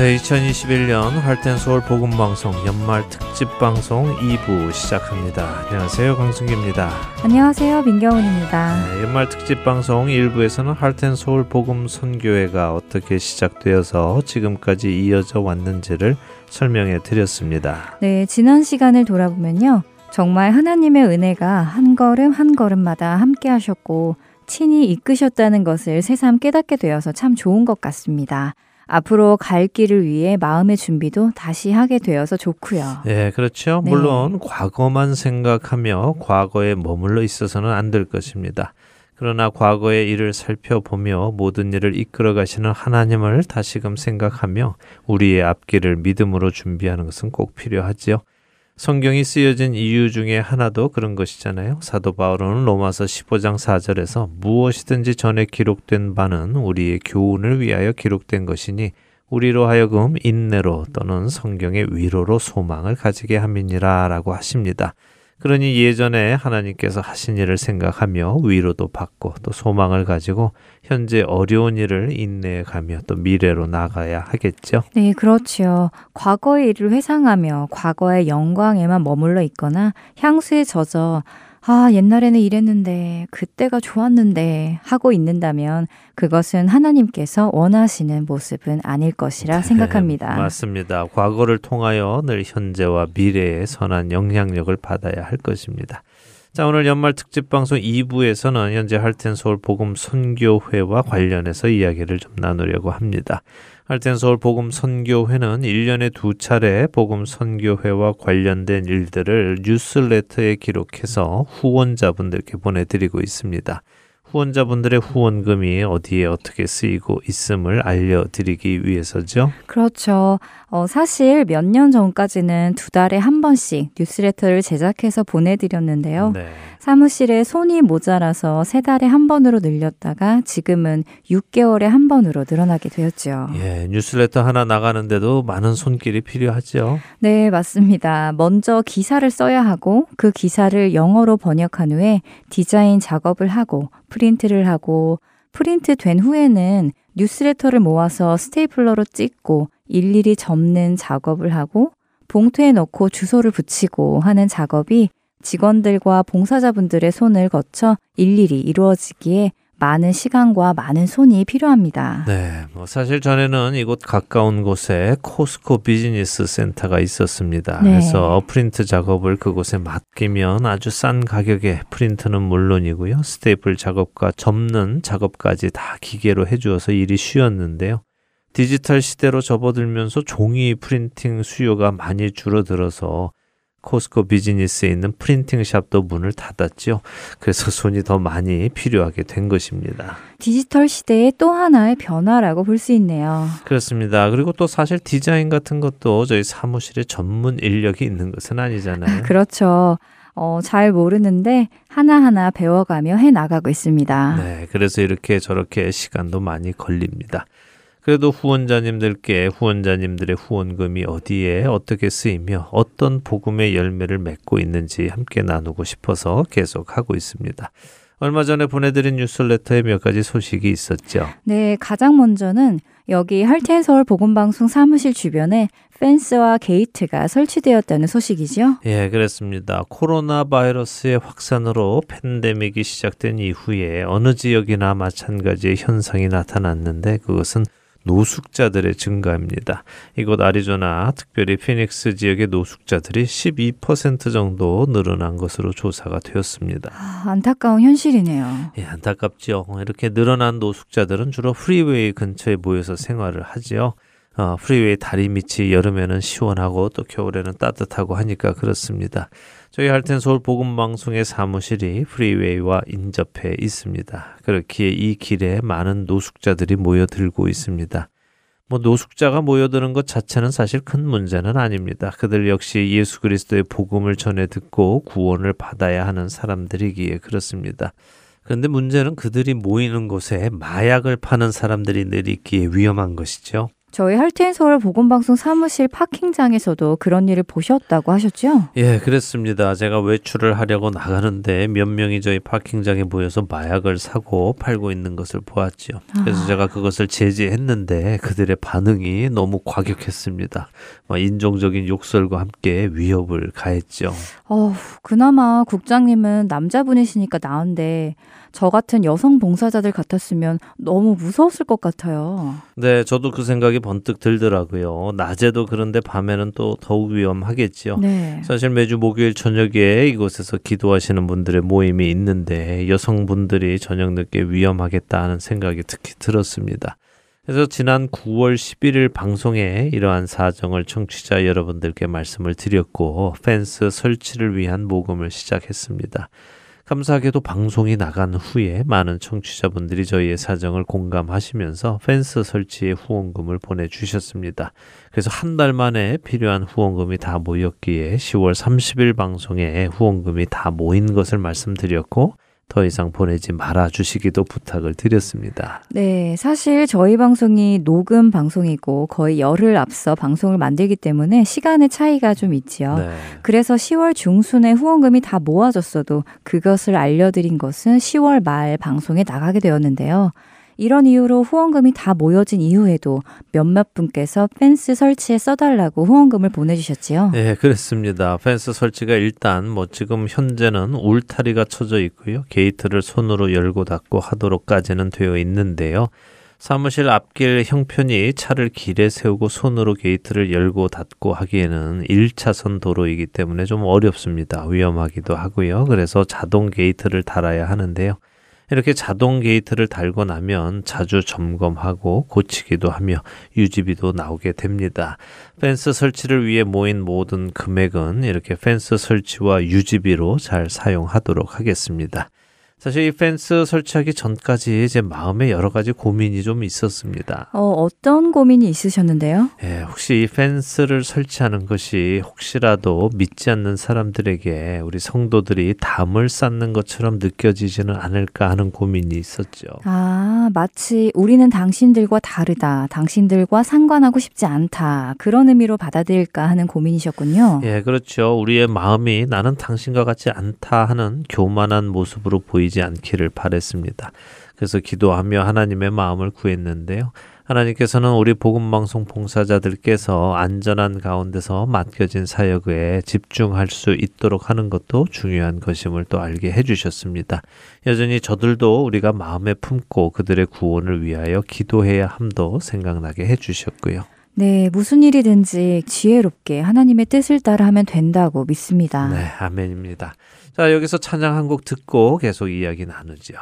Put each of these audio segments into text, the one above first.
네, 2021년 할텐 서울 복음 방송 연말 특집 방송 2부 시작합니다. 안녕하세요, 강승기입니다. 안녕하세요, 민경훈입니다. 네, 연말 특집 방송 1부에서는 할텐 서울 복음 선교회가 어떻게 시작되어서 지금까지 이어져 왔는지를 설명해 드렸습니다. 네, 지난 시간을 돌아보면요. 정말 하나님의 은혜가 한 걸음 한 걸음마다 함께 하셨고 친히 이끄셨다는 것을 새삼 깨닫게 되어서 참 좋은 것 같습니다. 앞으로 갈 길을 위해 마음의 준비도 다시 하게 되어서 좋고요. 네, 그렇죠. 네. 물론 과거만 생각하며 과거에 머물러 있어서는 안 될 것입니다. 그러나 과거의 일을 살펴보며 모든 일을 이끌어 가시는 하나님을 다시금 생각하며 우리의 앞길을 믿음으로 준비하는 것은 꼭 필요하지요. 성경이 쓰여진 이유 중에 하나도 그런 것이잖아요. 사도 바울은 로마서 15장 4절에서 무엇이든지 전에 기록된 바는 우리의 교훈을 위하여 기록된 것이니 우리로 하여금 인내로 또는 성경의 위로로 소망을 가지게 함이니라 라고 하십니다. 그러니 예전에 하나님께서 하신 일을 생각하며 위로도 받고 또 소망을 가지고 현재 어려운 일을 인내해 가며 또 미래로 나가야 하겠죠. 네, 그렇지요. 과거의 일을 회상하며 과거의 영광에만 머물러 있거나 향수에 젖어 아, 옛날에는 이랬는데, 그때가 좋았는데, 하고 있는다면, 그것은 하나님께서 원하시는 모습은 아닐 것이라 네, 생각합니다. 네, 맞습니다. 과거를 통하여 늘 현재와 미래에 선한 영향력을 받아야 할 것입니다. 자, 오늘 연말 특집 방송 2부에서는 현재 할텐 서울 복음 선교회와 관련해서 이야기를 좀 나누려고 합니다. 할텐 서울 복음 선교회는 1년에 두 차례 복음 선교회와 관련된 일들을 뉴스레터에 기록해서 후원자분들께 보내드리고 있습니다. 후원자분들의 후원금이 어디에 어떻게 쓰이고 있음을 알려드리기 위해서죠. 그렇죠. 어, 사실 몇 년 전까지는 두 달에 한 번씩 뉴스레터를 제작해서 보내드렸는데요. 네. 사무실에 손이 모자라서 세 달에 한 번으로 늘렸다가 지금은 6개월에 한 번으로 늘어나게 되었죠. 예, 뉴스레터 하나 나가는데도 많은 손길이 필요하죠. 네, 맞습니다. 먼저 기사를 써야 하고 그 기사를 영어로 번역한 후에 디자인 작업을 하고 프린트를 하고 프린트 된 후에는 뉴스레터를 모아서 스테이플러로 찍고 일일이 접는 작업을 하고 봉투에 넣고 주소를 붙이고 하는 작업이 직원들과 봉사자분들의 손을 거쳐 일일이 이루어지기에 많은 시간과 많은 손이 필요합니다. 네, 뭐 사실 전에는 이곳 가까운 곳에 Costco Business Center가 있었습니다. 네. 그래서 프린트 작업을 그곳에 맡기면 아주 싼 가격에 프린트는 물론이고요. staple 작업과 접는 작업까지 다 기계로 해주어서 일이 쉬웠는데요. 디지털 시대로 접어들면서 종이 프린팅 수요가 많이 줄어들어서 코스코 비즈니스에 있는 프린팅 샵도 문을 닫았죠. 그래서 손이 더 많이 필요하게 된 것입니다. 디지털 시대의 또 하나의 변화라고 볼 수 있네요. 그렇습니다. 그리고 또 사실 디자인 같은 것도 저희 사무실에 전문 인력이 있는 것은 아니잖아요. 그렇죠. 어, 잘 모르는데 하나하나 배워가며 해 나가고 있습니다. 네, 그래서 이렇게 저렇게 시간도 많이 걸립니다. 그래도 후원자님들께 후원자님들의 후원금이 어디에 어떻게 쓰이며 어떤 복음의 열매를 맺고 있는지 함께 나누고 싶어서 계속 하고 있습니다. 얼마 전에 보내드린 뉴스레터에 몇 가지 소식이 있었죠. 네, 가장 먼저는 여기 할텐 서울 복음방송 사무실 주변에 펜스와 게이트가 설치되었다는 소식이죠. 예, 그렇습니다. 코로나 바이러스의 확산으로 팬데믹이 시작된 이후에 어느 지역이나 마찬가지의 현상이 나타났는데 그것은 노숙자들의 증가입니다. 이곳 아리조나, 특별히 피닉스 지역의 노숙자들이 12% 정도 늘어난 것으로 조사가 되었습니다. 아, 안타까운 현실이네요. 예, 안타깝죠. 이렇게 늘어난 노숙자들은 주로 freeway 근처에 모여서 생활을 하지요. 어, freeway 다리 밑이 여름에는 시원하고 또 겨울에는 따뜻하고 하니까 그렇습니다. 저희 Heart and Soul 복음 방송의 사무실이 freeway와 인접해 있습니다. 그렇기에 이 길에 많은 노숙자들이 모여들고 있습니다. 뭐 노숙자가 모여드는 것 자체는 사실 큰 문제는 아닙니다. 그들 역시 예수 그리스도의 복음을 전해 듣고 구원을 받아야 하는 사람들이기에 그렇습니다. 그런데 문제는 그들이 모이는 곳에 마약을 파는 사람들이 늘 있기에 위험한 것이죠. 저희 할테인 서울 보건방송 사무실 파킹장에서도 그런 일을 보셨다고 하셨죠? 예, 그랬습니다. 제가 외출을 하려고 나가는데 몇 명이 저희 파킹장에 모여서 마약을 사고 팔고 있는 것을 보았죠. 그래서 아. 제가 그것을 제지했는데 그들의 반응이 너무 과격했습니다. 막 인종적인 욕설과 함께 위협을 가했죠. 어, 그나마 국장님은 남자분이시니까 나은데 저 같은 여성 봉사자들 같았으면 너무 무서웠을 것 같아요. 네, 저도 그 생각이 번뜩 들더라고요. 낮에도 그런데 밤에는 또 더욱 위험하겠지요. 네. 사실 매주 목요일 저녁에 이곳에서 기도하시는 분들의 모임이 있는데 여성분들이 저녁 늦게 위험하겠다 하는 생각이 특히 들었습니다. 그래서 지난 9월 11일 방송에 이러한 사정을 청취자 여러분들께 말씀을 드렸고 펜스 설치를 위한 모금을 시작했습니다. 감사하게도 방송이 나간 후에 많은 청취자분들이 저희의 사정을 공감하시면서 펜스 설치에 후원금을 보내주셨습니다. 그래서 한 달 만에 필요한 후원금이 다 모였기에 10월 30일 방송에 후원금이 다 모인 것을 말씀드렸고 더 이상 보내지 말아 주시기도 부탁을 드렸습니다. 네, 사실 저희 방송이 녹음 방송이고 거의 열흘 앞서 방송을 만들기 때문에 시간의 차이가 좀 있지요. 네. 그래서 10월 중순에 후원금이 다 모아졌어도 그것을 알려드린 것은 10월 말 방송에 나가게 되었는데요. 이런 이유로 후원금이 다 모여진 이후에도 몇몇 분께서 펜스 설치에 써달라고 후원금을 보내주셨지요. 네, 그렇습니다. 펜스 설치가 일단 뭐 지금 현재는 울타리가 쳐져 있고요. 게이트를 손으로 열고 닫고 하도록까지는 되어 있는데요. 사무실 앞길 형편이 차를 길에 세우고 손으로 게이트를 열고 닫고 하기에는 1차선 도로이기 때문에 좀 어렵습니다. 위험하기도 하고요. 그래서 자동 게이트를 달아야 하는데요. 이렇게 자동 게이트를 달고 나면 자주 점검하고 고치기도 하며 유지비도 나오게 됩니다. 펜스 설치를 위해 모인 모든 금액은 이렇게 펜스 설치와 유지비로 잘 사용하도록 하겠습니다. 사실 이 펜스 설치하기 전까지 제 마음에 여러 가지 고민이 좀 있었습니다. 어, 어떤 고민이 있으셨는데요? 예, 혹시 이 펜스를 설치하는 것이 혹시라도 믿지 않는 사람들에게 우리 성도들이 담을 쌓는 것처럼 느껴지지는 않을까 하는 고민이 있었죠. 아, 마치 우리는 당신들과 다르다, 당신들과 상관하고 싶지 않다, 그런 의미로 받아들일까 하는 고민이셨군요. 예, 그렇죠. 우리의 마음이 나는 당신과 같지 않다 하는 교만한 모습으로 보이 지 않기를 바랬습니다. 그래서 기도하며 하나님의 마음을 구했는데요. 하나님께서는 우리 복음방송 봉사자들께서 안전한 가운데서 맡겨진 사역에 집중할 수 있도록 하는 것도 중요한 것임을 또 알게 해주셨습니다. 여전히 저들도 우리가 마음에 품고 그들의 구원을 위하여 기도해야 함도 생각나게 해주셨고요. 네, 무슨 일이든지 지혜롭게 하나님의 뜻을 따라 하면 된다고 믿습니다. 네, 아멘입니다. 자, 여기서 찬양 한 곡 듣고 계속 이야기 나누죠.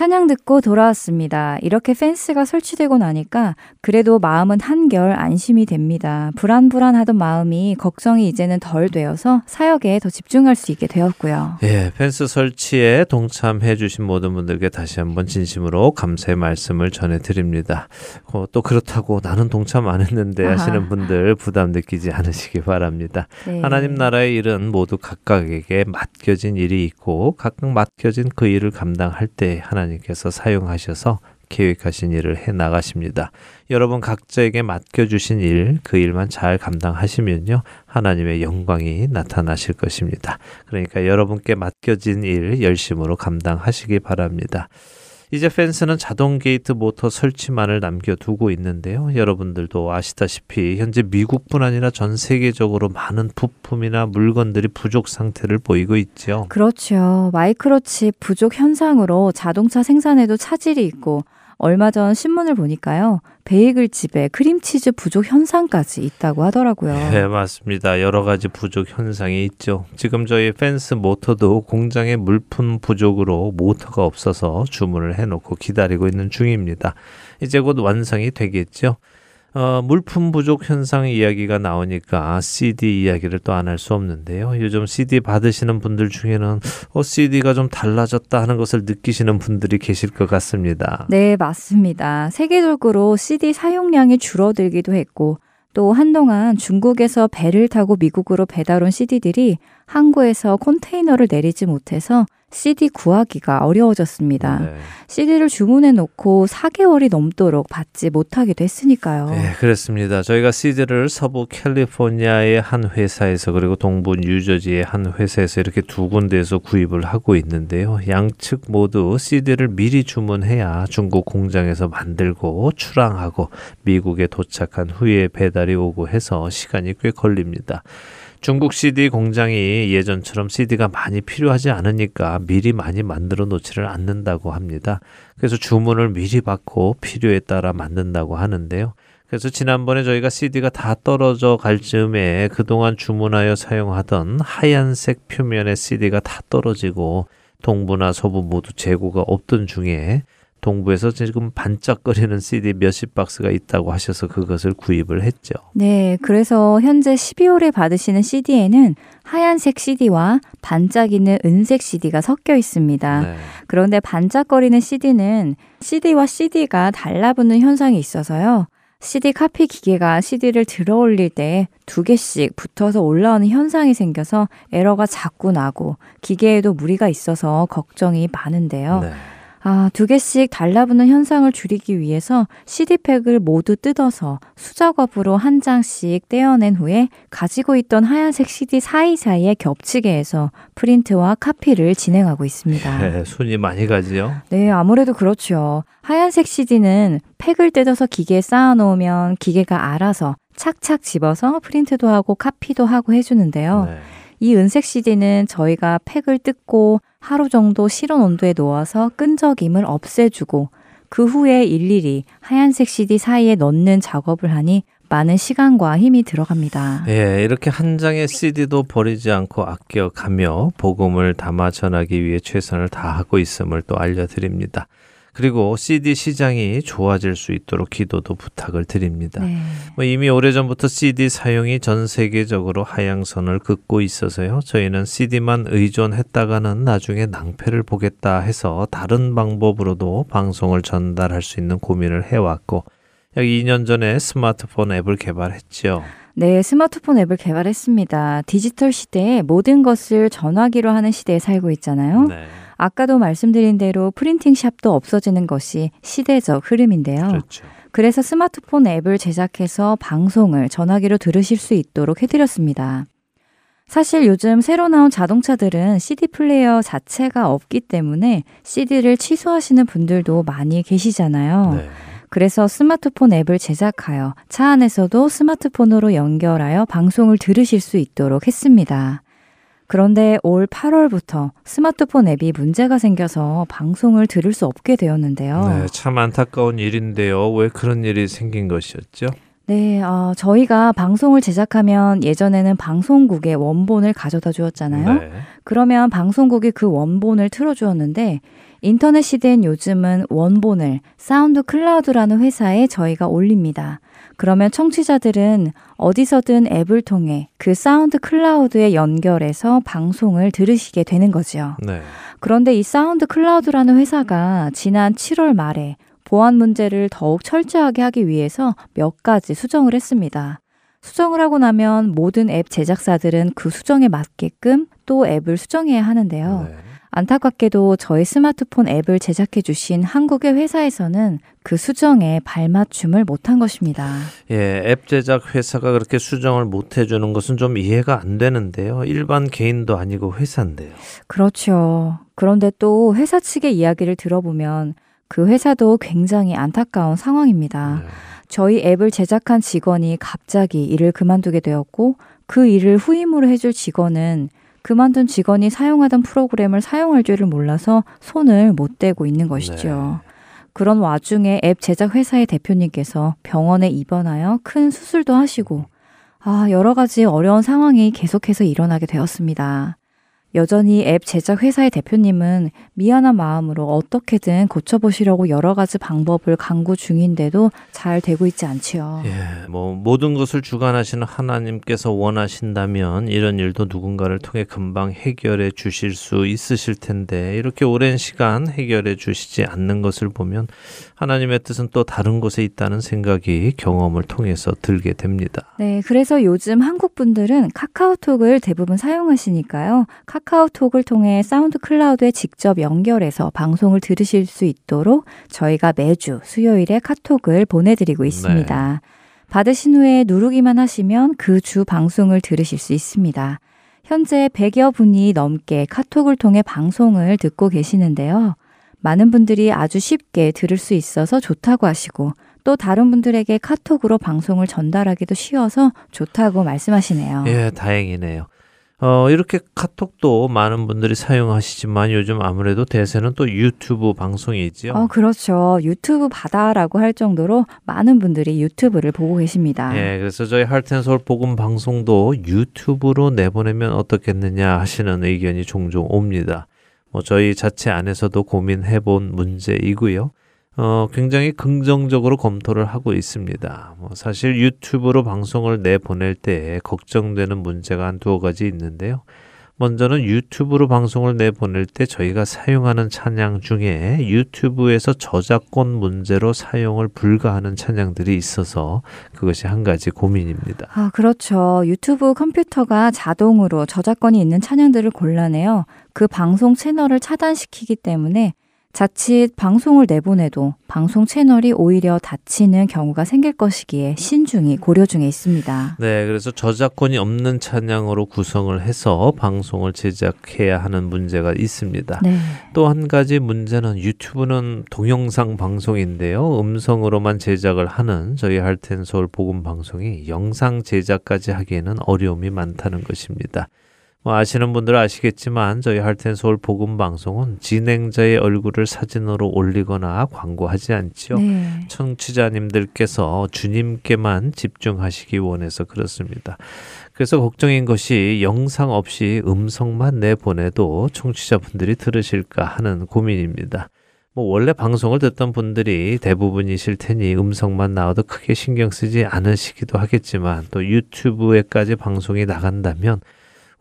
찬양 듣고 돌아왔습니다. 이렇게 펜스가 설치되고 나니까 그래도 마음은 한결 안심이 됩니다. 불안불안하던 마음이 걱정이 이제는 덜 되어서 사역에 더 집중할 수 있게 되었고요. 예, 펜스 설치에 동참해 주신 모든 분들께 다시 한번 진심으로 감사의 말씀을 전해 드립니다. 어, 또 그렇다고 나는 동참 안 했는데 하시는 분들 부담 느끼지 않으시기 바랍니다. 네. 하나님 나라의 일은 모두 각각에게 맡겨진 일이 있고 각각 맡겨진 그 일을 감당할 때 하나님 하나님께서 사용하셔서 계획하신 일을 해 나가십니다. 여러분 각자에게 맡겨주신 일, 그 일만 잘 감당하시면요. 하나님의 영광이 나타나실 것입니다. 그러니까 여러분께 맡겨진 일 열심으로 감당하시기 바랍니다. 이제 펜스는 자동 게이트 모터 설치만을 남겨두고 있는데요. 여러분들도 아시다시피 현재 미국뿐 아니라 전 세계적으로 많은 부품이나 물건들이 부족 상태를 보이고 있죠. 그렇죠. 마이크로칩 부족 현상으로 자동차 생산에도 차질이 있고 얼마 전 신문을 보니까요. 베이글 집에 크림치즈 부족 현상까지 있다고 하더라고요. 네, 맞습니다. 여러 가지 부족 현상이 있죠. 지금 저희 펜스 모터도 공장에 물품 부족으로 모터가 없어서 주문을 해놓고 기다리고 있는 중입니다. 이제 곧 완성이 되겠죠. 어, 물품 부족 현상 이야기가 나오니까 CD 이야기를 또 안 할 수 없는데요. 요즘 CD 받으시는 분들 중에는 어, CD가 좀 달라졌다 하는 것을 느끼시는 분들이 계실 것 같습니다. 네, 맞습니다. 세계적으로 CD 사용량이 줄어들기도 했고 또 한동안 중국에서 배를 타고 미국으로 배달 온 CD들이 항구에서 컨테이너를 내리지 못해서 CD 구하기가 어려워졌습니다. 네. CD를 주문해 놓고 4개월이 넘도록 받지 못하기도 했으니까요. 네, 그렇습니다. 저희가 CD를 서부 캘리포니아의 한 회사에서 그리고 동부 뉴저지의 한 회사에서 이렇게 두 군데에서 구입을 하고 있는데요. 양측 모두 CD를 미리 주문해야 중국 공장에서 만들고 출항하고 미국에 도착한 후에 배달이 오고 해서 시간이 꽤 걸립니다. 중국 CD 공장이 예전처럼 CD가 많이 필요하지 않으니까 미리 많이 만들어 놓지를 않는다고 합니다. 그래서 주문을 미리 받고 필요에 따라 만든다고 하는데요. 그래서 지난번에 저희가 CD가 다 떨어져 갈 즈음에 그동안 주문하여 사용하던 하얀색 표면의 CD가 다 떨어지고 동부나 서부 모두 재고가 없던 중에 동부에서 지금 반짝거리는 CD 몇십 박스가 있다고 하셔서 그것을 구입을 했죠. 네, 그래서 현재 12월에 받으시는 CD에는 하얀색 CD와 반짝이는 은색 CD가 섞여 있습니다. 네. 그런데 반짝거리는 CD는 CD와 CD가 달라붙는 현상이 있어서요. CD 카피 기계가 CD를 들어 올릴 때 두 개씩 붙어서 올라오는 현상이 생겨서 에러가 자꾸 나고 기계에도 무리가 있어서 걱정이 많은데요. 네. 아, 두 개씩 달라붙는 현상을 줄이기 위해서 CD팩을 모두 뜯어서 수작업으로 한 장씩 떼어낸 후에 가지고 있던 하얀색 CD 사이사이에 겹치게 해서 프린트와 카피를 진행하고 있습니다. 네, 손이 많이 가지요? 네, 아무래도 그렇죠. 하얀색 CD는 팩을 뜯어서 기계에 쌓아놓으면 기계가 알아서 착착 집어서 프린트도 하고 카피도 하고 해주는데요. 네. 이 은색 CD는 저희가 팩을 뜯고 하루 정도 실온 온도에 놓아서 끈적임을 없애주고 그 후에 일일이 하얀색 CD 사이에 넣는 작업을 하니 많은 시간과 힘이 들어갑니다. 예, 이렇게 한 장의 CD도 버리지 않고 아껴가며 복음을 담아 전하기 위해 최선을 다하고 있음을 또 알려드립니다. 그리고 CD 시장이 좋아질 수 있도록 기도도 부탁을 드립니다. 네. 뭐 이미 오래전부터 CD 사용이 전 세계적으로 하향선을 긋고 있어서요. 저희는 CD만 의존했다가는 나중에 낭패를 보겠다 해서 다른 방법으로도 방송을 전달할 수 있는 고민을 해왔고 약 2년 전에 스마트폰 앱을 개발했죠. 네, 스마트폰 앱을 개발했습니다. 디지털 시대에 모든 것을 전화기로 하는 시대에 살고 있잖아요. 네. 아까도 말씀드린 대로 프린팅 샵도 없어지는 것이 시대적 흐름인데요. 그렇죠. 그래서 스마트폰 앱을 제작해서 방송을 전화기로 들으실 수 있도록 해드렸습니다. 사실 요즘 새로 나온 자동차들은 CD 플레이어 자체가 없기 때문에 CD를 취소하시는 분들도 많이 계시잖아요. 네. 그래서 스마트폰 앱을 제작하여 차 안에서도 스마트폰으로 연결하여 방송을 들으실 수 있도록 했습니다. 그런데 올 8월부터 스마트폰 앱이 문제가 생겨서 방송을 들을 수 없게 되었는데요. 네, 참 안타까운 일인데요. 왜 그런 일이 생긴 것이었죠? 네, 어, 저희가 방송을 제작하면 예전에는 방송국에 원본을 가져다 주었잖아요. 네. 그러면 방송국이 그 원본을 틀어주었는데 인터넷 시대인 요즘은 원본을 SoundCloud라는 회사에 저희가 올립니다. 그러면 청취자들은 어디서든 앱을 통해 그 SoundCloud에 연결해서 방송을 들으시게 되는 거죠. 네. 그런데 이 SoundCloud라는 회사가 지난 7월 말에 보안 문제를 더욱 철저하게 하기 위해서 몇 가지 수정을 했습니다. 수정을 하고 나면 모든 앱 제작사들은 그 수정에 맞게끔 또 앱을 수정해야 하는데요. 네. 안타깝게도 저희 스마트폰 앱을 제작해 주신 한국의 회사에서는 그 수정에 발맞춤을 못한 것입니다. 예, 앱 제작 회사가 그렇게 수정을 못 해주는 것은 좀 이해가 안 되는데요. 일반 개인도 아니고 회사인데요. 그렇죠. 그런데 또 회사 측의 이야기를 들어보면 그 회사도 굉장히 안타까운 상황입니다. 네. 저희 앱을 제작한 직원이 갑자기 일을 그만두게 되었고 그 일을 후임으로 해줄 직원은 그만둔 직원이 사용하던 프로그램을 사용할 줄을 몰라서 손을 못 대고 있는 것이죠. 네. 그런 와중에 앱 제작 회사의 대표님께서 병원에 입원하여 큰 수술도 하시고, 아, 여러 가지 어려운 상황이 계속해서 일어나게 되었습니다. 여전히 앱 제작 회사의 대표님은 미안한 마음으로 어떻게든 고쳐보시려고 여러 가지 방법을 강구 중인데도 잘 되고 있지 않지요. 예, 뭐 모든 것을 주관하시는 하나님께서 원하신다면 이런 일도 누군가를 통해 금방 해결해 주실 수 있으실 텐데 이렇게 오랜 시간 해결해 주시지 않는 것을 보면 하나님의 뜻은 또 다른 곳에 있다는 생각이 경험을 통해서 들게 됩니다. 네, 그래서 요즘 한국 분들은 카카오톡을 대부분 사용하시니까요. 카카오톡을 통해 사운드 클라우드에 직접 연결해서 방송을 들으실 수 있도록 저희가 매주 수요일에 카톡을 보내드리고 있습니다. 네. 받으신 후에 누르기만 하시면 그 주 방송을 들으실 수 있습니다. 현재 100여 분이 넘게 카톡을 통해 방송을 듣고 계시는데요. 많은 분들이 아주 쉽게 들을 수 있어서 좋다고 하시고 또 다른 분들에게 카톡으로 방송을 전달하기도 쉬워서 좋다고 말씀하시네요. 예, 다행이네요. 어, 이렇게 카톡도 많은 분들이 사용하시지만 요즘 아무래도 대세는 또 유튜브 방송이지요. 어, 그렇죠. 유튜브 바다라고 할 정도로 많은 분들이 유튜브를 보고 계십니다. 예, 그래서 저희 할텐서울 복음 방송도 유튜브로 내보내면 어떻겠느냐 하시는 의견이 종종 옵니다. 뭐 저희 자체 안에서도 고민해 본 문제이고요. 어, 굉장히 긍정적으로 검토를 하고 있습니다. 뭐 사실 유튜브로 방송을 내보낼 때 걱정되는 문제가 한 두어 가지 있는데요. 먼저는 유튜브로 방송을 내보낼 때 저희가 사용하는 찬양 중에 유튜브에서 저작권 문제로 사용을 불가하는 찬양들이 있어서 그것이 한 가지 고민입니다. 아, 그렇죠. 유튜브 컴퓨터가 자동으로 저작권이 있는 찬양들을 골라내요. 그 방송 채널을 차단시키기 때문에 자칫 방송을 내보내도 방송 채널이 오히려 닫히는 경우가 생길 것이기에 신중히 고려 중에 있습니다. 네, 그래서 저작권이 없는 찬양으로 구성을 해서 방송을 제작해야 하는 문제가 있습니다. 네. 또한 가지 문제는 유튜브는 동영상 방송인데요. 음성으로만 제작을 하는 저희 할텐 서울 복음 방송이 영상 제작까지 하기에는 어려움이 많다는 것입니다. 뭐 아시는 분들은 아시겠지만 저희 할텐 서울 복음 방송은 진행자의 얼굴을 사진으로 올리거나 광고하지 않죠. 네. 청취자님들께서 주님께만 집중하시기 원해서 그렇습니다. 그래서 걱정인 것이 영상 없이 음성만 내보내도 청취자분들이 들으실까 하는 고민입니다. 뭐 원래 방송을 듣던 분들이 대부분이실 테니 음성만 나와도 크게 신경 쓰지 않으시기도 하겠지만 또 유튜브에까지 방송이 나간다면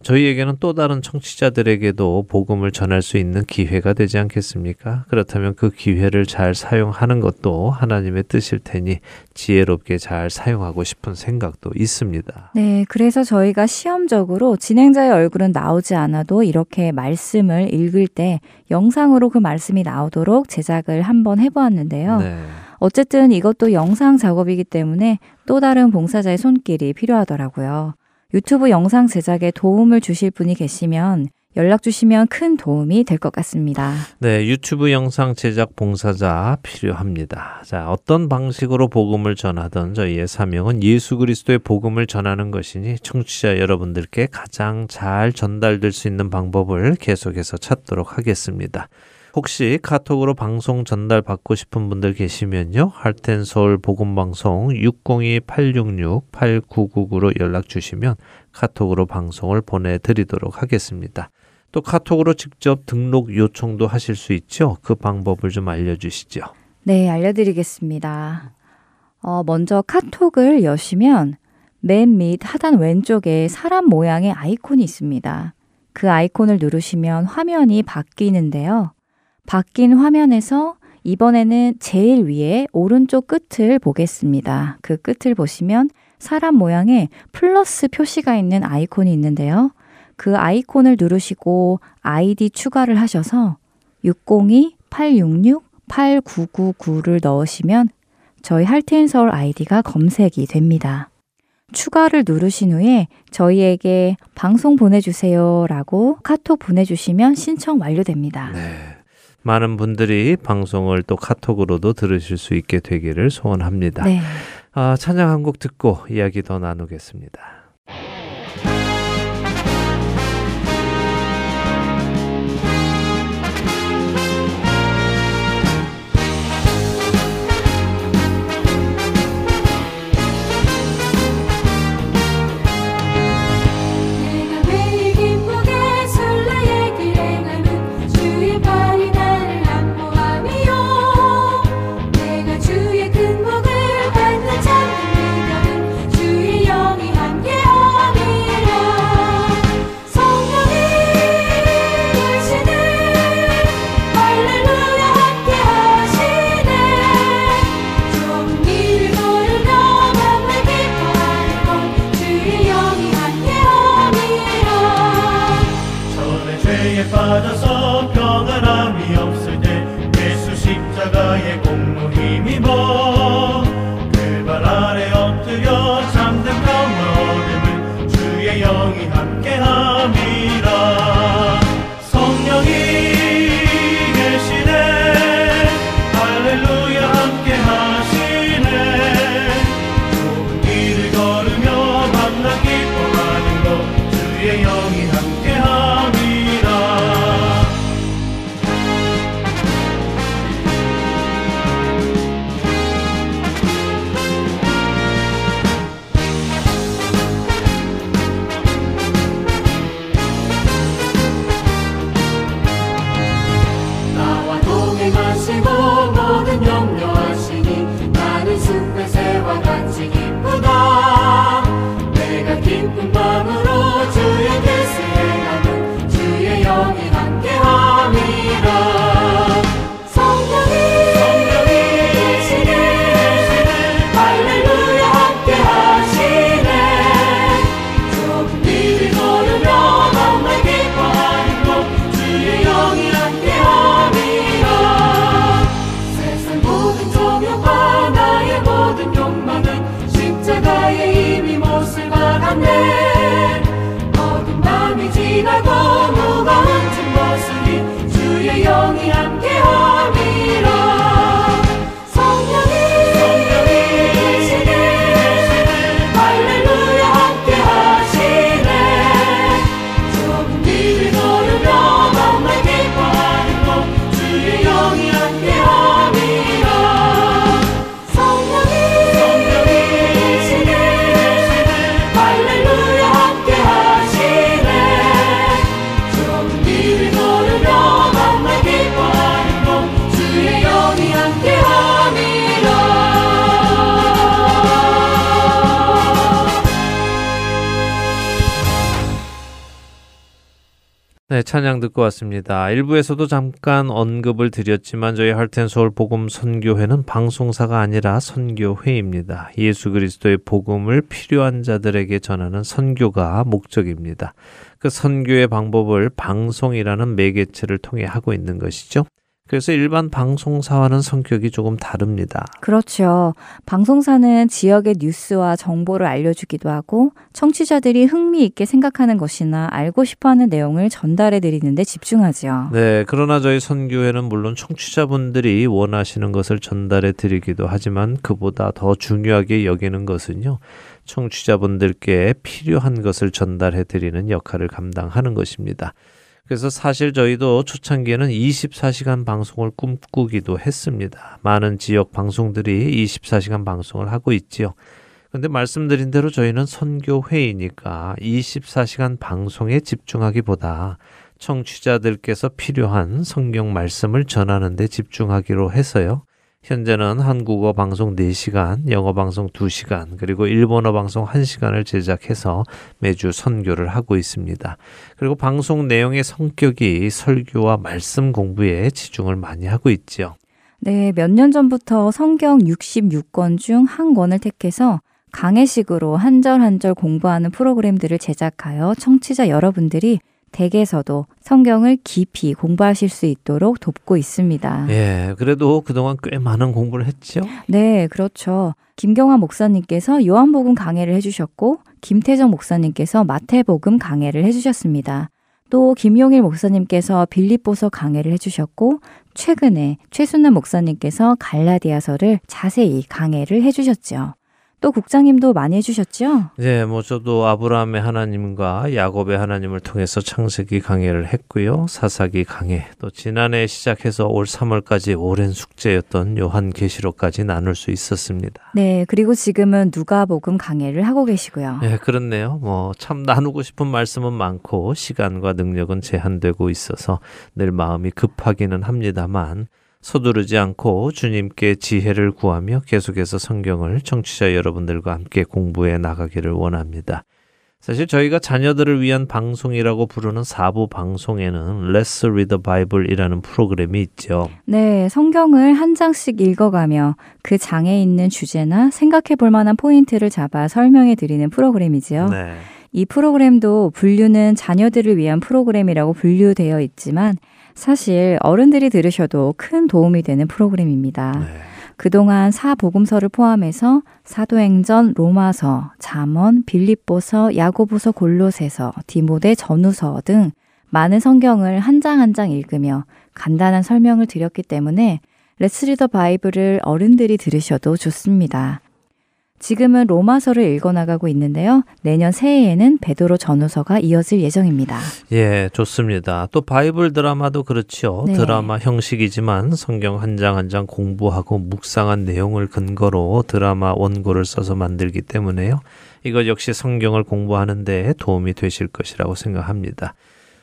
저희에게는 또 다른 청취자들에게도 복음을 전할 수 있는 기회가 되지 않겠습니까? 그렇다면 그 기회를 잘 사용하는 것도 하나님의 뜻일 테니 지혜롭게 잘 사용하고 싶은 생각도 있습니다. 네, 그래서 저희가 시험적으로 진행자의 얼굴은 나오지 않아도 이렇게 말씀을 읽을 때 영상으로 그 말씀이 나오도록 제작을 한번 해보았는데요. 네. 어쨌든 이것도 영상 작업이기 때문에 또 다른 봉사자의 손길이 필요하더라고요. 유튜브 영상 제작에 도움을 주실 분이 계시면 연락 주시면 큰 도움이 될 것 같습니다. 네, 유튜브 영상 제작 봉사자 필요합니다. 자, 어떤 방식으로 복음을 전하던 저희의 사명은 예수 그리스도의 복음을 전하는 것이니 청취자 여러분들께 가장 잘 전달될 수 있는 방법을 계속해서 찾도록 하겠습니다. 혹시 카톡으로 방송 전달 받고 싶은 분들 계시면요. 할텐 서울 복음 방송 602-866-8999로 연락 주시면 카톡으로 방송을 보내 드리도록 하겠습니다. 또 카톡으로 직접 등록 요청도 하실 수 있죠. 그 방법을 좀 알려 주시죠. 네, 알려 드리겠습니다. 어, 먼저 카톡을 여시면 맨 밑 하단 왼쪽에 사람 모양의 아이콘이 있습니다. 그 아이콘을 누르시면 화면이 바뀌는데요. 바뀐 화면에서 이번에는 제일 위에 오른쪽 끝을 보겠습니다. 그 끝을 보시면 사람 모양의 플러스 표시가 있는 아이콘이 있는데요. 그 아이콘을 누르시고 아이디 추가를 하셔서 602-866-8999를 넣으시면 저희 할트앤서울 아이디가 검색이 됩니다. 추가를 누르신 후에 저희에게 방송 보내주세요 라고 카톡 보내주시면 신청 완료됩니다. 네. 많은 분들이 방송을 또 카톡으로도 들으실 수 있게 되기를 소원합니다. 네. 아, 찬양 한 곡 듣고 이야기 더 나누겠습니다. 너는 죄에 빠져서 평안함이 없을 때 예수 십자가에 찬양 듣고 왔습니다. 일부에서도 잠깐 언급을 드렸지만 저희 할텐서울 복음 선교회는 방송사가 아니라 선교회입니다. 예수 그리스도의 복음을 필요한 자들에게 전하는 선교가 목적입니다. 그 선교의 방법을 방송이라는 매개체를 통해 하고 있는 것이죠. 그래서 일반 방송사와는 성격이 조금 다릅니다. 그렇죠. 방송사는 지역의 뉴스와 정보를 알려주기도 하고 청취자들이 흥미있게 생각하는 것이나 알고 싶어하는 내용을 전달해 드리는데 집중하죠. 네, 그러나 저희 선교회는 물론 청취자분들이 원하시는 것을 전달해 드리기도 하지만 그보다 더 중요하게 여기는 것은요. 청취자분들께 필요한 것을 전달해 드리는 역할을 감당하는 것입니다. 그래서 사실 저희도 초창기에는 24시간 방송을 꿈꾸기도 했습니다. 많은 지역 방송들이 24시간 방송을 하고 있지요. 근데 말씀드린 대로 저희는 선교회이니까 24시간 방송에 집중하기보다 청취자들께서 필요한 성경 말씀을 전하는 데 집중하기로 해서요. 현재는 한국어 방송 4시간, 영어 방송 2시간, 그리고 일본어 방송 1시간을 제작해서 매주 선교를 하고 있습니다. 그리고 방송 내용의 성격이 설교와 말씀 공부에 치중을 많이 하고 있지요. 네, 몇 년 전부터 성경 66권 중 한 권을 택해서 강해식으로 한 절 한 절 공부하는 프로그램들을 제작하여 청취자 여러분들이 댁에서도 성경을 깊이 공부하실 수 있도록 돕고 있습니다. 예, 그래도 그동안 꽤 많은 공부를 했죠? 네, 그렇죠. 김경화 목사님께서 요한복음 강해를 해주셨고, 김태정 목사님께서 마태복음 강해를 해주셨습니다. 또 김용일 목사님께서 빌립보서 강해를 해주셨고, 최근에 최순남 목사님께서 갈라디아서를 자세히 강해를 해주셨죠. 또 국장님도 많이 해주셨죠? 네, 뭐 저도 아브라함의 하나님과 야곱의 하나님을 통해서 창세기 강해를 했고요. 사사기 강해, 또 지난해 시작해서 올 3월까지 오랜 숙제였던 요한계시록까지 나눌 수 있었습니다. 네, 그리고 지금은 누가복음 강해를 하고 계시고요. 네, 그렇네요. 뭐 참 나누고 싶은 말씀은 많고 시간과 능력은 제한되고 있어서 늘 마음이 급하기는 합니다만 서두르지 않고 주님께 지혜를 구하며 계속해서 성경을 청취자 여러분들과 함께 공부해 나가기를 원합니다. 사실 저희가 자녀들을 위한 방송이라고 부르는 사부 방송에는 Let's Read the Bible이라는 프로그램이 있죠. 네, 성경을 한 장씩 읽어가며 그 장에 있는 주제나 생각해 볼 만한 포인트를 잡아 설명해 드리는 프로그램이지요. 네. 이 프로그램도 분류는 자녀들을 위한 프로그램이라고 분류되어 있지만 사실 어른들이 들으셔도 큰 도움이 되는 프로그램입니다. 네. 그동안 사복음서를 포함해서 사도행전, 로마서, 잠언, 빌립보서, 야고보서, 골로새서, 디모데, 전후서 등 많은 성경을 한 장 한 장 읽으며 간단한 설명을 드렸기 때문에 Let's Read the Bible을 어른들이 들으셔도 좋습니다. 지금은 로마서를 읽어나가고 있는데요. 내년 새해에는 베드로 전후서가 이어질 예정입니다. 예, 좋습니다. 또 바이블 드라마도 그렇죠. 네. 드라마 형식이지만 성경 한장 한 장 공부하고 묵상한 내용을 근거로 드라마 원고를 써서 만들기 때문에요. 이것 역시 성경을 공부하는 데 도움이 되실 것이라고 생각합니다.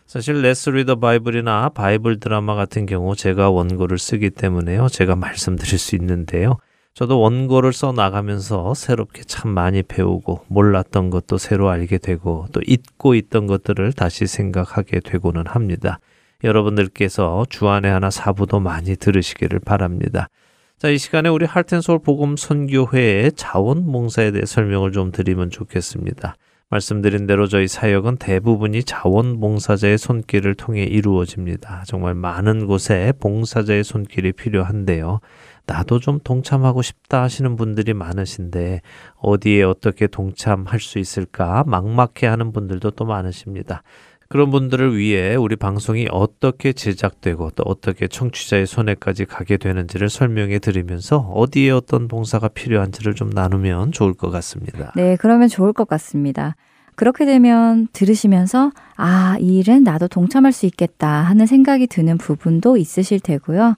사실 Let's Read the Bible이나 바이블 드라마 같은 경우 제가 원고를 쓰기 때문에요. 제가 말씀드릴 수 있는데요. 저도 원고를 써 나가면서 새롭게 참 많이 배우고 몰랐던 것도 새로 알게 되고 또 잊고 있던 것들을 다시 생각하게 되고는 합니다. 여러분들께서 주 안에 하나 사부도 많이 들으시기를 바랍니다. 자, 이 시간에 우리 할텐서울 복음 선교회의 자원봉사에 대해 설명을 좀 드리면 좋겠습니다. 말씀드린 대로 저희 사역은 대부분이 자원봉사자의 손길을 통해 이루어집니다. 정말 많은 곳에 봉사자의 손길이 필요한데요. 나도 좀 동참하고 싶다 하시는 분들이 많으신데 어디에 어떻게 동참할 수 있을까 막막해 하는 분들도 또 많으십니다. 그런 분들을 위해 우리 방송이 어떻게 제작되고 또 어떻게 청취자의 손에까지 가게 되는지를 설명해 드리면서 어디에 어떤 봉사가 필요한지를 좀 나누면 좋을 것 같습니다. 네, 그러면 좋을 것 같습니다. 그렇게 되면 들으시면서 아, 이 일은 나도 동참할 수 있겠다 하는 생각이 드는 부분도 있으실 테고요.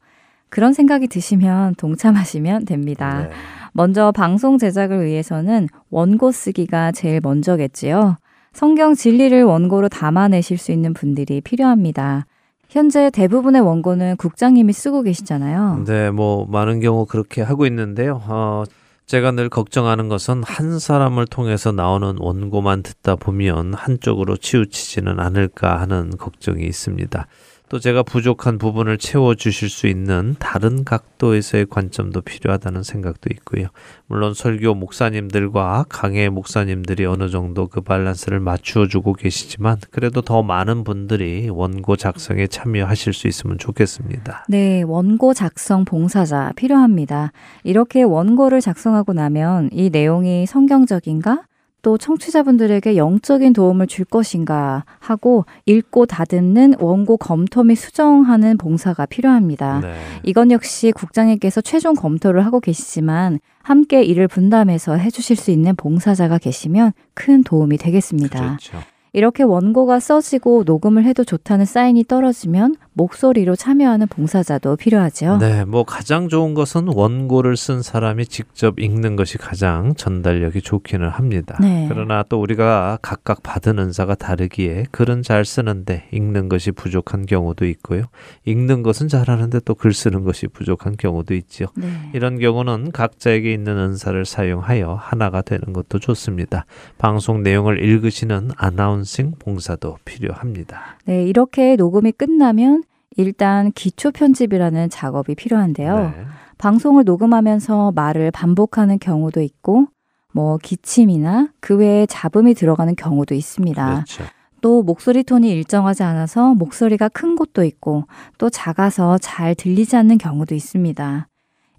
그런 생각이 드시면 동참하시면 됩니다. 네. 먼저 방송 제작을 위해서는 원고 쓰기가 제일 먼저겠지요. 성경 진리를 원고로 담아내실 수 있는 분들이 필요합니다. 현재 대부분의 원고는 국장님이 쓰고 계시잖아요. 네, 뭐 많은 경우 그렇게 하고 있는데요. 어, 제가 늘 걱정하는 것은 한 사람을 통해서 나오는 원고만 듣다 보면 한쪽으로 치우치지는 않을까 하는 걱정이 있습니다. 또 제가 부족한 부분을 채워 주실 수 있는 다른 각도에서의 관점도 필요하다는 생각도 있고요. 물론 설교 목사님들과 강해 목사님들이 어느 정도 그 밸런스를 맞추어 주고 계시지만 그래도 더 많은 분들이 원고 작성에 참여하실 수 있으면 좋겠습니다. 네, 원고 작성 봉사자 필요합니다. 이렇게 원고를 작성하고 나면 이 내용이 성경적인가? 또 청취자분들에게 영적인 도움을 줄 것인가 하고 읽고 다듬는 원고 검토 및 수정하는 봉사가 필요합니다. 네. 이건 역시 국장님께서 최종 검토를 하고 계시지만 함께 일을 분담해서 해주실 수 있는 봉사자가 계시면 큰 도움이 되겠습니다. 그렇죠. 이렇게 원고가 써지고 녹음을 해도 좋다는 사인이 떨어지면 목소리로 참여하는 봉사자도 필요하죠. 네, 뭐 가장 좋은 것은 원고를 쓴 사람이 직접 읽는 것이 가장 전달력이 좋기는 합니다. 네. 그러나 또 우리가 각각 받은 은사가 다르기에 글은 잘 쓰는데 읽는 것이 부족한 경우도 있고요. 읽는 것은 잘하는데 또 글 쓰는 것이 부족한 경우도 있죠. 네. 이런 경우는 각자에게 있는 은사를 사용하여 하나가 되는 것도 좋습니다. 방송 내용을 읽으시는 아나운싱 봉사도 필요합니다. 네, 이렇게 녹음이 끝나면 일단 기초 편집이라는 작업이 필요한데요. 네. 방송을 녹음하면서 말을 반복하는 경우도 있고, 뭐 기침이나 그 외에 잡음이 들어가는 경우도 있습니다. 그렇죠. 또 목소리 톤이 일정하지 않아서 목소리가 큰 곳도 있고, 또 작아서 잘 들리지 않는 경우도 있습니다.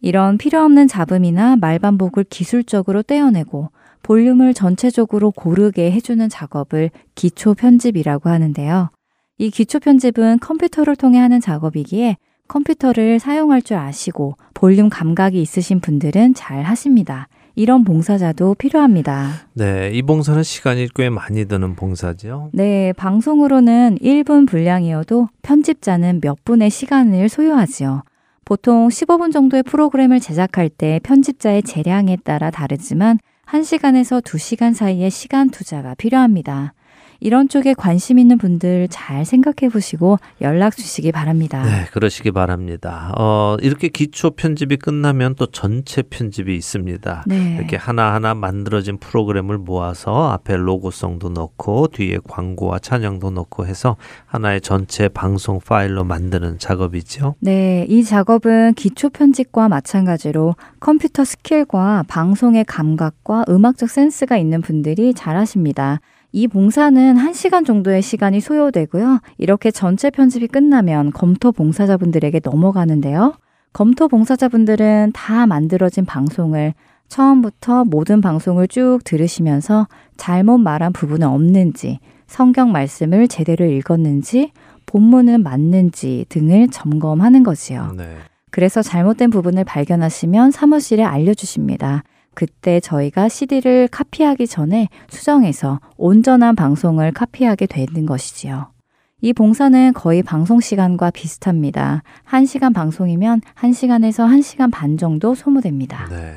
이런 필요 없는 잡음이나 말 반복을 기술적으로 떼어내고 볼륨을 전체적으로 고르게 해주는 작업을 기초 편집이라고 하는데요. 이 기초 편집은 컴퓨터를 통해 하는 작업이기에 컴퓨터를 사용할 줄 아시고 볼륨 감각이 있으신 분들은 잘 하십니다. 이런 봉사자도 필요합니다. 네, 이 봉사는 시간이 꽤 많이 드는 봉사죠. 네, 방송으로는 1분 분량이어도 편집자는 몇 분의 시간을 소요하지요. 보통 15분 정도의 프로그램을 제작할 때 편집자의 재량에 따라 다르지만 1시간에서 2시간 사이의 시간 투자가 필요합니다. 이런 쪽에 관심 있는 분들 잘 생각해 보시고 연락 주시기 바랍니다. 네, 그러시기 바랍니다. 어, 이렇게 기초 편집이 끝나면 또 전체 편집이 있습니다. 네. 이렇게 하나하나 만들어진 프로그램을 모아서 앞에 로고송도 넣고 뒤에 광고와 찬양도 넣고 해서 하나의 전체 방송 파일로 만드는 작업이죠. 네, 이 작업은 기초 편집과 마찬가지로 컴퓨터 스킬과 방송의 감각과 음악적 센스가 있는 분들이 잘 하십니다. 이 봉사는 1시간 정도의 시간이 소요되고요. 이렇게 전체 편집이 끝나면 검토 봉사자분들에게 넘어가는데요. 검토 봉사자분들은 다 만들어진 방송을 처음부터 모든 방송을 쭉 들으시면서 잘못 말한 부분은 없는지, 성경 말씀을 제대로 읽었는지, 본문은 맞는지 등을 점검하는 거지요. 네. 그래서 잘못된 부분을 발견하시면 사무실에 알려주십니다. 그때 저희가 CD를 카피하기 전에 수정해서 온전한 방송을 카피하게 되는 것이지요. 이 봉사는 거의 방송 시간과 비슷합니다. 1시간 방송이면 1시간에서 1시간 반 정도 소모됩니다. 네.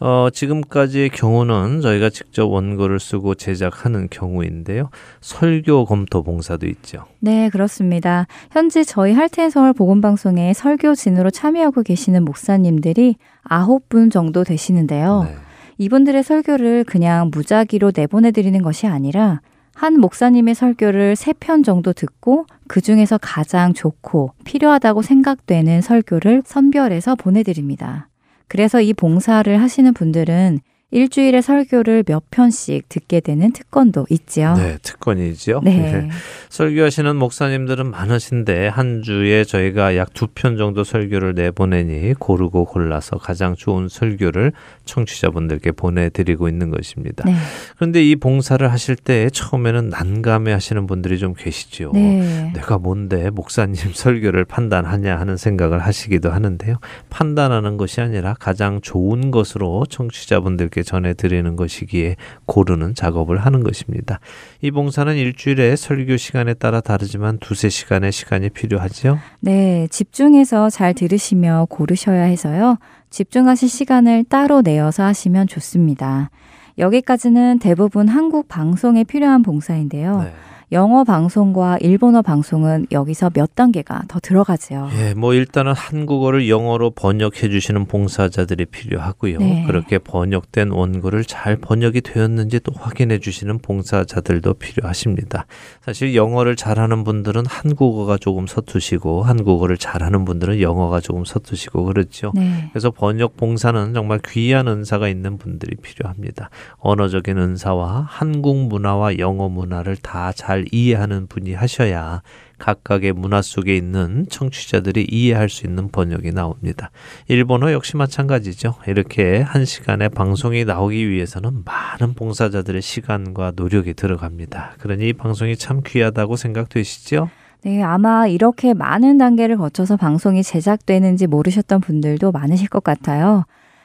어, 지금까지의 경우는 저희가 직접 원고를 쓰고 제작하는 경우인데요. 설교 검토 봉사도 있죠. 네, 그렇습니다. 현재 저희 할텐 서울 복음 방송에 설교진으로 참여하고 계시는 목사님들이 9분 정도 되시는데요. 네. 이분들의 설교를 그냥 무작위로 내보내 드리는 것이 아니라 한 목사님의 설교를 세 편 정도 듣고 그 중에서 가장 좋고 필요하다고 생각되는 설교를 선별해서 보내드립니다. 그래서 이 봉사를 하시는 분들은 일주일에 설교를 몇 편씩 듣게 되는 특권도 있지요. 네, 특권이지요. 네. 네. 설교하시는 목사님들은 많으신데 한 주에 저희가 약 두 편 정도 설교를 내보내니 고르고 골라서 가장 좋은 설교를 청취자분들께 보내드리고 있는 것입니다. 네. 그런데 이 봉사를 하실 때 처음에는 난감해 하시는 분들이 좀 계시지요. 네. 내가 뭔데 목사님 설교를 판단하냐 하는 생각을 하시기도 하는데요. 판단하는 것이 아니라 가장 좋은 것으로 청취자분들께 여러분께 전해드리는 것이기에 고르는 작업을 하는 것입니다. 이 봉사는 일주일에 설교 시간에 따라 다르지만 두세 시간의 시간이 필요하죠? 네, 집중해서 잘 들으시며 고르셔야 해서요. 집중하실 시간을 따로 내어서 하시면 좋습니다. 여기까지는 대부분 한국 방송에 필요한 봉사인데요. 네. 영어 방송과 일본어 방송은 여기서 몇 단계가 더 들어가죠. 예, 뭐 일단은 한국어를 영어로 번역해 주시는 봉사자들이 필요하고요. 네. 그렇게 번역된 원고를 잘 번역이 되었는지 또 확인해 주시는 봉사자들도 필요하십니다. 사실 영어를 잘하는 분들은 한국어가 조금 서투시고 한국어를 잘하는 분들은 영어가 조금 서투시고 그렇죠. 네. 그래서 번역 봉사는 정말 귀한 은사가 있는 분들이 필요합니다. 언어적인 은사와 한국 문화와 영어 문화를 다잘 이해하는 분이 하셔야 각각의 문화 속에 있는 청취자들이 이해할 수 있는 번역이 나옵니다. 일본어 역시 마찬가지죠. 이렇게 한 시간에 방송이 나오기 위해서는 많은 봉사자들의 시간과 노력이 들어갑니다. 그러니 이 방송이 참 귀하다고 생각되시죠? 네, 아마 이렇게 많은 단계를 거쳐서 방송이 제작되는지 모르셨던 분들도 많으실 것 같아요.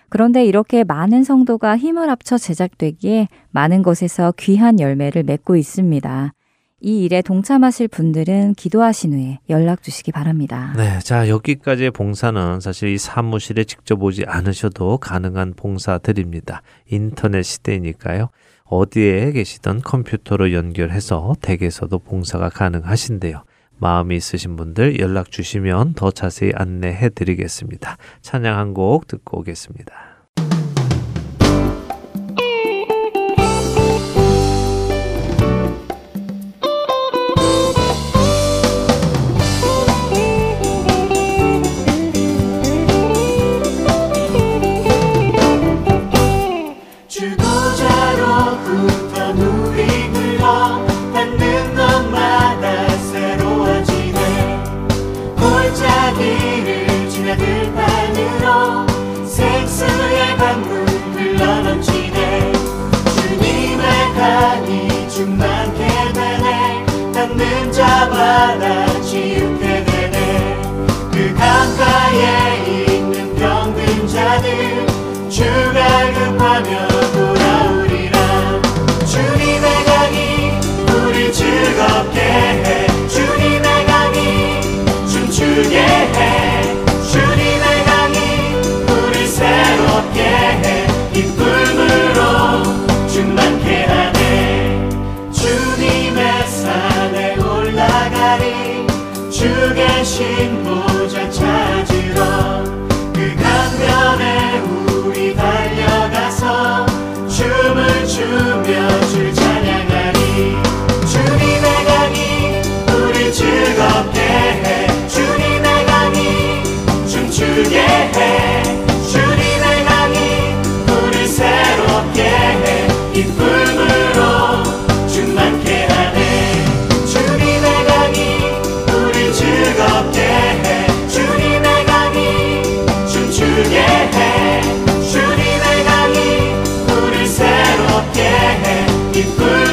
그런데 이렇게 많은 성도가 힘을 합쳐 제작되기에 많은 곳에서 귀한 열매를 맺고 있습니다. 이 일에 동참하실 분들은 기도하신 후에 연락 주시기 바랍니다. 네, 자 여기까지의 봉사는 사실 이 사무실에 직접 오지 않으셔도 가능한 봉사들입니다. 인터넷 시대니까요. 어디에 계시던 컴퓨터로 연결해서 댁에서도 봉사가 가능하신데요. 마음이 있으신 분들 연락 주시면 더 자세히 안내해 드리겠습니다. 찬양 한 곡 듣고 오겠습니다. 해기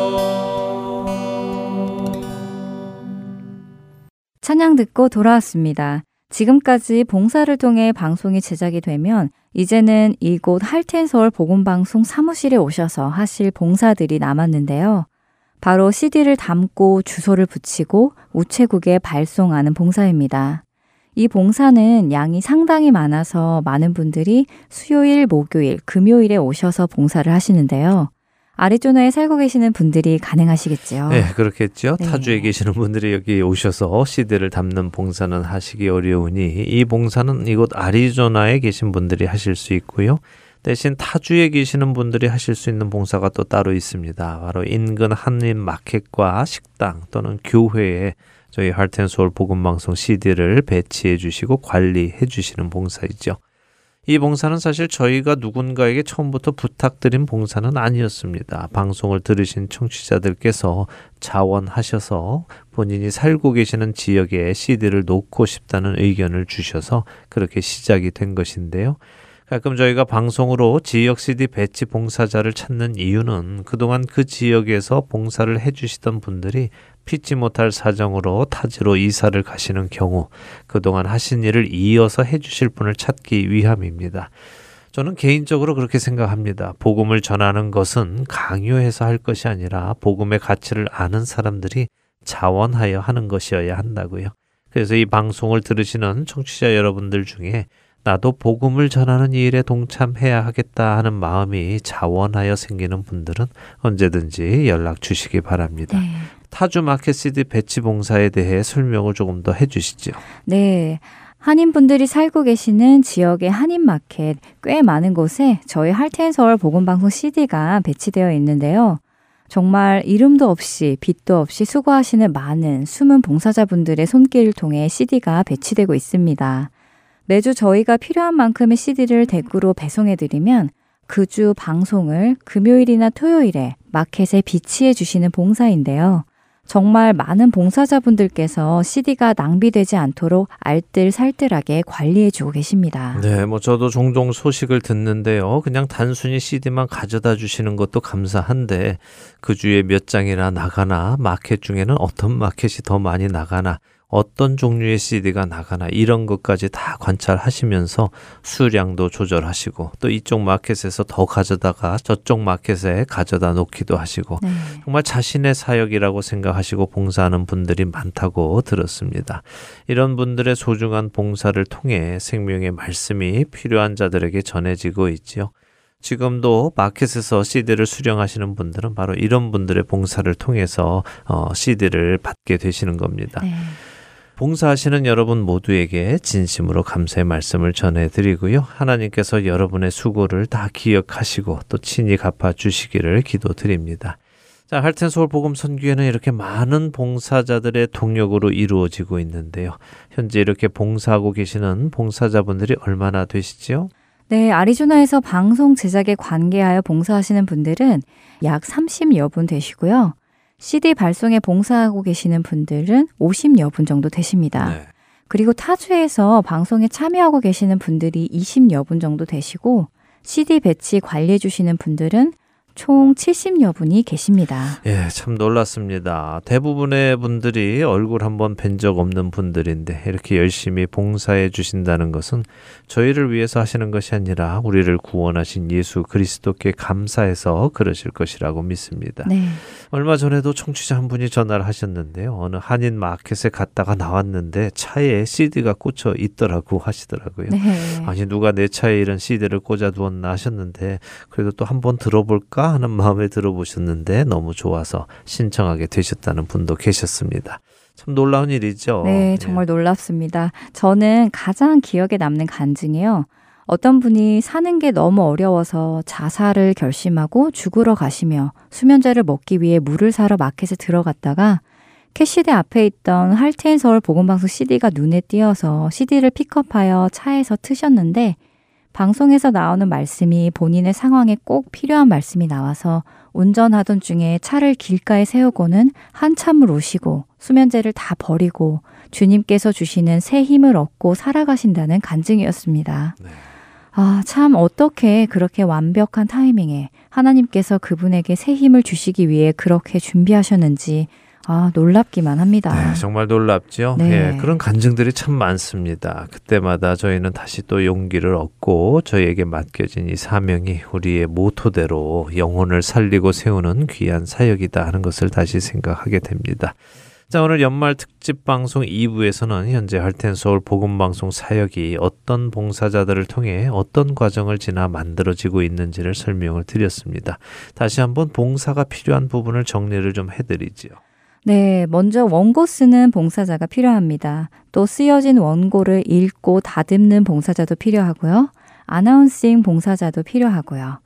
듣고 돌아왔습니다. 지금까지 봉사를 통해 방송이 제작이 되면 이제는 이곳 할텐서울 복음방송 사무실에 오셔서 하실 봉사들이 남았는데요. 바로 CD를 담고 주소를 붙이고 우체국에 발송하는 봉사입니다. 이 봉사는 양이 상당히 많아서 많은 분들이 수요일, 목요일, 금요일에 오셔서 봉사를 하시는데요. 아리조나에 살고 계시는 분들이 가능하시겠지요. 네, 그렇겠죠. 네. 타주에 계시는 분들이 여기 오셔서 CD를 담는 봉사는 하시기 어려우니 이 봉사는 이곳 아리조나에 계신 분들이 하실 수 있고요. 대신 타주에 계시는 분들이 하실 수 있는 봉사가 또 따로 있습니다. 바로 인근 한인 마켓과 식당 또는 교회에 저희 할텐소울 복음 방송 CD를 배치해 주시고 관리해 주시는 봉사이죠. 이 봉사는 사실 저희가 누군가에게 처음부터 부탁드린 봉사는 아니었습니다. 방송을 들으신 청취자들께서 자원하셔서 본인이 살고 계시는 지역에 CD를 놓고 싶다는 의견을 주셔서 그렇게 시작이 된 것인데요. 가끔 저희가 방송으로 지역 CD 배치 봉사자를 찾는 이유는 그동안 그 지역에서 봉사를 해주시던 분들이 피치 못할 사정으로 타지로 이사를 가시는 경우 그동안 하신 일을 이어서 해주실 분을 찾기 위함입니다. 저는 개인적으로 그렇게 생각합니다. 복음을 전하는 것은 강요해서 할 것이 아니라 복음의 가치를 아는 사람들이 자원하여 하는 것이어야 한다고요. 그래서 이 방송을 들으시는 청취자 여러분들 중에 나도 복음을 전하는 이 일에 동참해야 하겠다 하는 마음이 자원하여 생기는 분들은 언제든지 연락 주시기 바랍니다. 네. 타주 마켓 CD 배치 봉사에 대해 설명을 조금 더 해주시죠. 네. 한인분들이 살고 계시는 지역의 한인마켓 꽤 많은 곳에 저희 할텐서울 복음방송 CD가 배치되어 있는데요. 정말 이름도 없이 빛도 없이 수고하시는 많은 숨은 봉사자분들의 손길을 통해 CD가 배치되고 있습니다. 매주 저희가 필요한 만큼의 CD를 댁으로 배송해드리면 그 주 방송을 금요일이나 토요일에 마켓에 비치해 주시는 봉사인데요. 정말 많은 봉사자분들께서 CD가 낭비되지 않도록 알뜰살뜰하게 관리해 주고 계십니다. 네, 뭐 저도 종종 소식을 듣는데요. 그냥 단순히 CD만 가져다 주시는 것도 감사한데 그 주에 몇 장이나 나가나 마켓 중에는 어떤 마켓이 더 많이 나가나 어떤 종류의 CD가 나가나 이런 것까지 다 관찰하시면서 수량도 조절하시고 또 이쪽 마켓에서 더 가져다가 저쪽 마켓에 가져다 놓기도 하시고 네. 정말 자신의 사역이라고 생각하시고 봉사하는 분들이 많다고 들었습니다. 이런 분들의 소중한 봉사를 통해 생명의 말씀이 필요한 자들에게 전해지고 있지요. 지금도 마켓에서 CD를 수령하시는 분들은 바로 이런 분들의 봉사를 통해서 어, CD를 받게 되시는 겁니다. 네. 봉사하시는 여러분 모두에게 진심으로 감사의 말씀을 전해드리고요. 하나님께서 여러분의 수고를 다 기억하시고 또 친히 갚아주시기를 기도드립니다. 자, 할텐 서울 복음 선교회는 이렇게 많은 봉사자들의 동력으로 이루어지고 있는데요. 현재 이렇게 봉사하고 계시는 봉사자분들이 얼마나 되시지요? 네, 아리조나에서 방송 제작에 관계하여 봉사하시는 분들은 약 30여 분 되시고요. CD 발송에 봉사하고 계시는 분들은 50여 분 정도 되십니다. 네. 그리고 타주에서 방송에 참여하고 계시는 분들이 20여 분 정도 되시고 CD 배치 관리해 주시는 분들은 총 70여 분이 계십니다. 예, 참 놀랐습니다. 대부분의 분들이 얼굴 한번 뵌 적 없는 분들인데 이렇게 열심히 봉사해 주신다는 것은 저희를 위해서 하시는 것이 아니라 우리를 구원하신 예수 그리스도께 감사해서 그러실 것이라고 믿습니다. 네. 얼마 전에도 청취자 한 분이 전화를 하셨는데요. 어느 한인 마켓에 갔다가 나왔는데 차에 CD가 꽂혀 있더라고 하시더라고요. 네. 아니 누가 내 차에 이런 CD를 꽂아 두었나 하셨는데 그래도 또 한번 들어볼까 하는 마음에 들어보셨는데 너무 좋아서 신청하게 되셨다는 분도 계셨습니다. 참 놀라운 일이죠. 네, 예. 정말 놀랍습니다. 저는 가장 기억에 남는 간증이요. 어떤 분이 사는 게 너무 어려워서 자살을 결심하고 죽으러 가시며 수면제를 먹기 위해 물을 사러 마켓에 들어갔다가 캐시대 앞에 있던 할테인 서울 보건방송 CD가 눈에 띄어서 CD를 픽업하여 차에서 트셨는데 방송에서 나오는 말씀이 본인의 상황에 꼭 필요한 말씀이 나와서 운전하던 중에 차를 길가에 세우고는 한참을 우시고 수면제를 다 버리고 주님께서 주시는 새 힘을 얻고 살아가신다는 간증이었습니다. 네. 아, 참 어떻게 그렇게 완벽한 타이밍에 하나님께서 그분에게 새 힘을 주시기 위해 그렇게 준비하셨는지 아, 놀랍기만 합니다. 네, 정말 놀랍죠. 네. 예, 그런 간증들이 참 많습니다. 그때마다 저희는 다시 또 용기를 얻고 저희에게 맡겨진 이 사명이 우리의 모토대로 영혼을 살리고 세우는 귀한 사역이다 하는 것을 다시 생각하게 됩니다. 자, 오늘 연말 특집 방송 2부에서는 현재 할텐 서울 복음 방송 사역이 어떤 봉사자들을 통해 어떤 과정을 지나 만들어지고 있는지를 설명을 드렸습니다. 다시 한번 봉사가 필요한 부분을 정리를 좀 해드리지요. 네, 먼저 원고 쓰는 봉사자가 필요합니다. 또 쓰여진 원고를 읽고 다듬는 봉사자도 필요하고요. 아나운싱 봉사자도 필요하고요.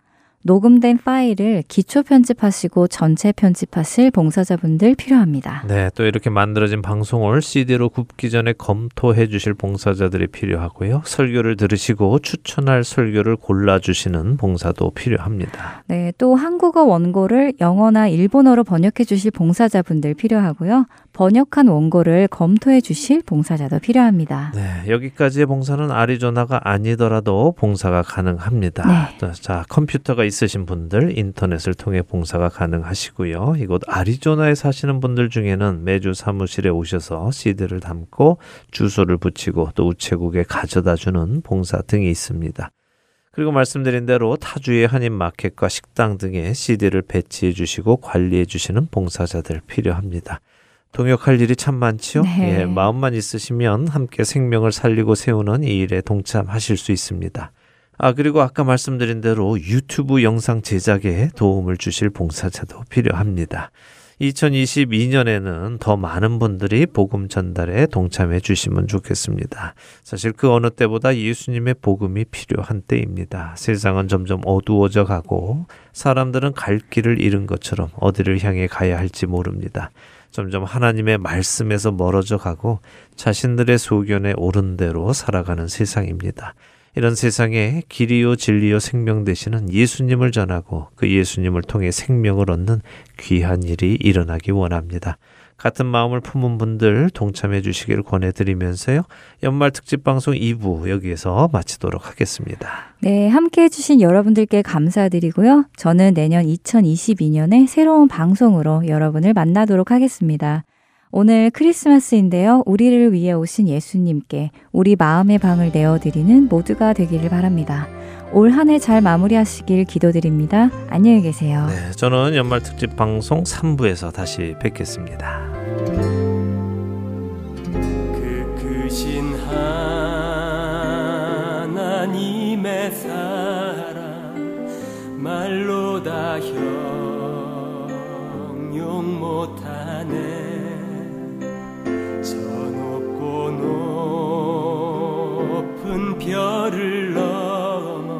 녹음된 파일을 기초 편집하시고 전체 편집하실 봉사자분들 필요합니다. 네, 또 이렇게 만들어진 방송을 CD로 굽기 전에 검토해 주실 봉사자들이 필요하고요. 설교를 들으시고 추천할 설교를 골라 주시는 봉사도 필요합니다. 네, 또 한국어 원고를 영어나 일본어로 번역해 주실 봉사자분들 필요하고요. 번역한 원고를 검토해 주실 봉사자도 필요합니다. 네, 여기까지의 봉사는 아리조나가 아니더라도 봉사가 가능합니다. 네. 자, 자, 컴퓨터가 있 으신 분들 인터넷을 통해 봉사가 가능하시고요. 이곳 아리조나에 사시는 분들 중에는 매주 사무실에 오셔서 CD를 담고 주소를 붙이고 또 우체국에 가져다 주는 봉사 등이 있습니다. 그리고 말씀드린 대로 타주의 한인 마켓과 식당 등에 CD를 배치해 주시고 관리해 주시는 봉사자들 필요합니다. 동역할 일이 참 많지요. 네. 예, 마음만 있으시면 함께 생명을 살리고 세우는 이 일에 동참하실 수 있습니다. 아, 그리고 아까 말씀드린 대로 유튜브 영상 제작에 도움을 주실 봉사자도 필요합니다. 2022년에는 더 많은 분들이 복음 전달에 동참해 주시면 좋겠습니다. 사실 그 어느 때보다 예수님의 복음이 필요한 때입니다. 세상은 점점 어두워져 가고 사람들은 갈 길을 잃은 것처럼 어디를 향해 가야 할지 모릅니다. 점점 하나님의 말씀에서 멀어져 가고 자신들의 소견에 옳은 대로 살아가는 세상입니다. 이런 세상에 길이요 진리요 생명 되시는 예수님을 전하고 그 예수님을 통해 생명을 얻는 귀한 일이 일어나기 원합니다. 같은 마음을 품은 분들 동참해 주시길 권해드리면서요. 연말 특집 방송 2부 여기에서 마치도록 하겠습니다. 네, 함께 해주신 여러분들께 감사드리고요. 저는 내년 2022년에 새로운 방송으로 여러분을 만나도록 하겠습니다. 오늘 크리스마스인데요. 우리를 위해 오신 예수님께 우리 마음의 방을 내어드리는 모두가 되기를 바랍니다. 올 한 해 잘 마무리하시길 기도드립니다. 안녕히 계세요. 네, 저는 연말 특집 방송 3부에서 다시 뵙겠습니다. 그 크신 하나님의 사랑 말로 다 형용 못하 열을 넘어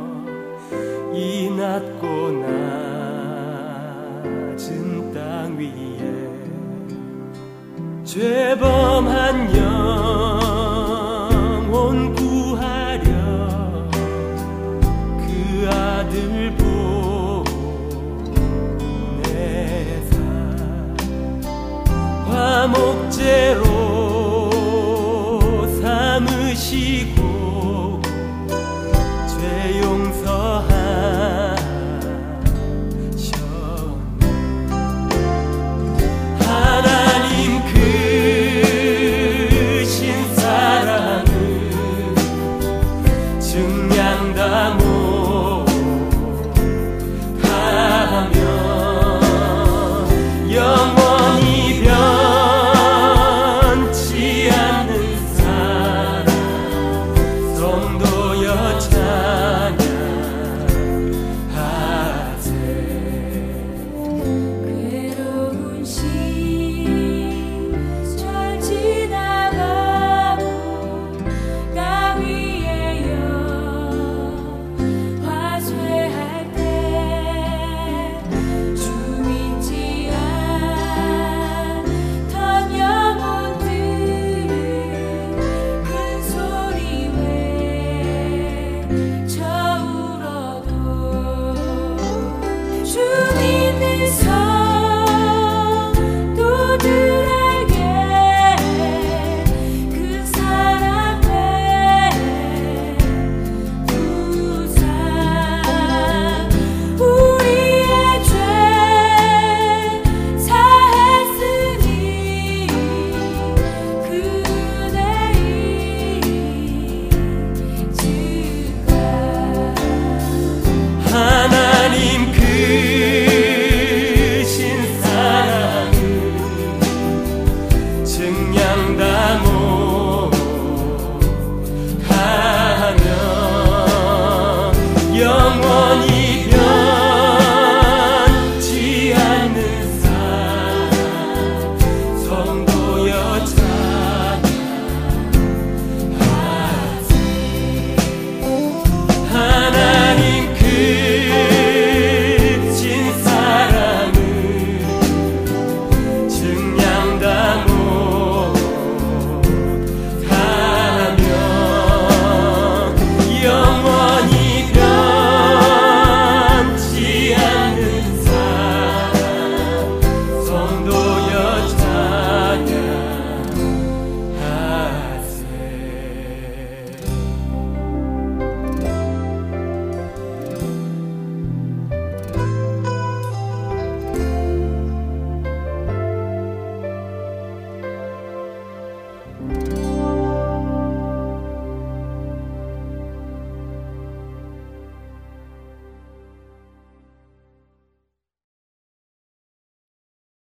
이 낮고 낮은 땅 위에 죄범한 여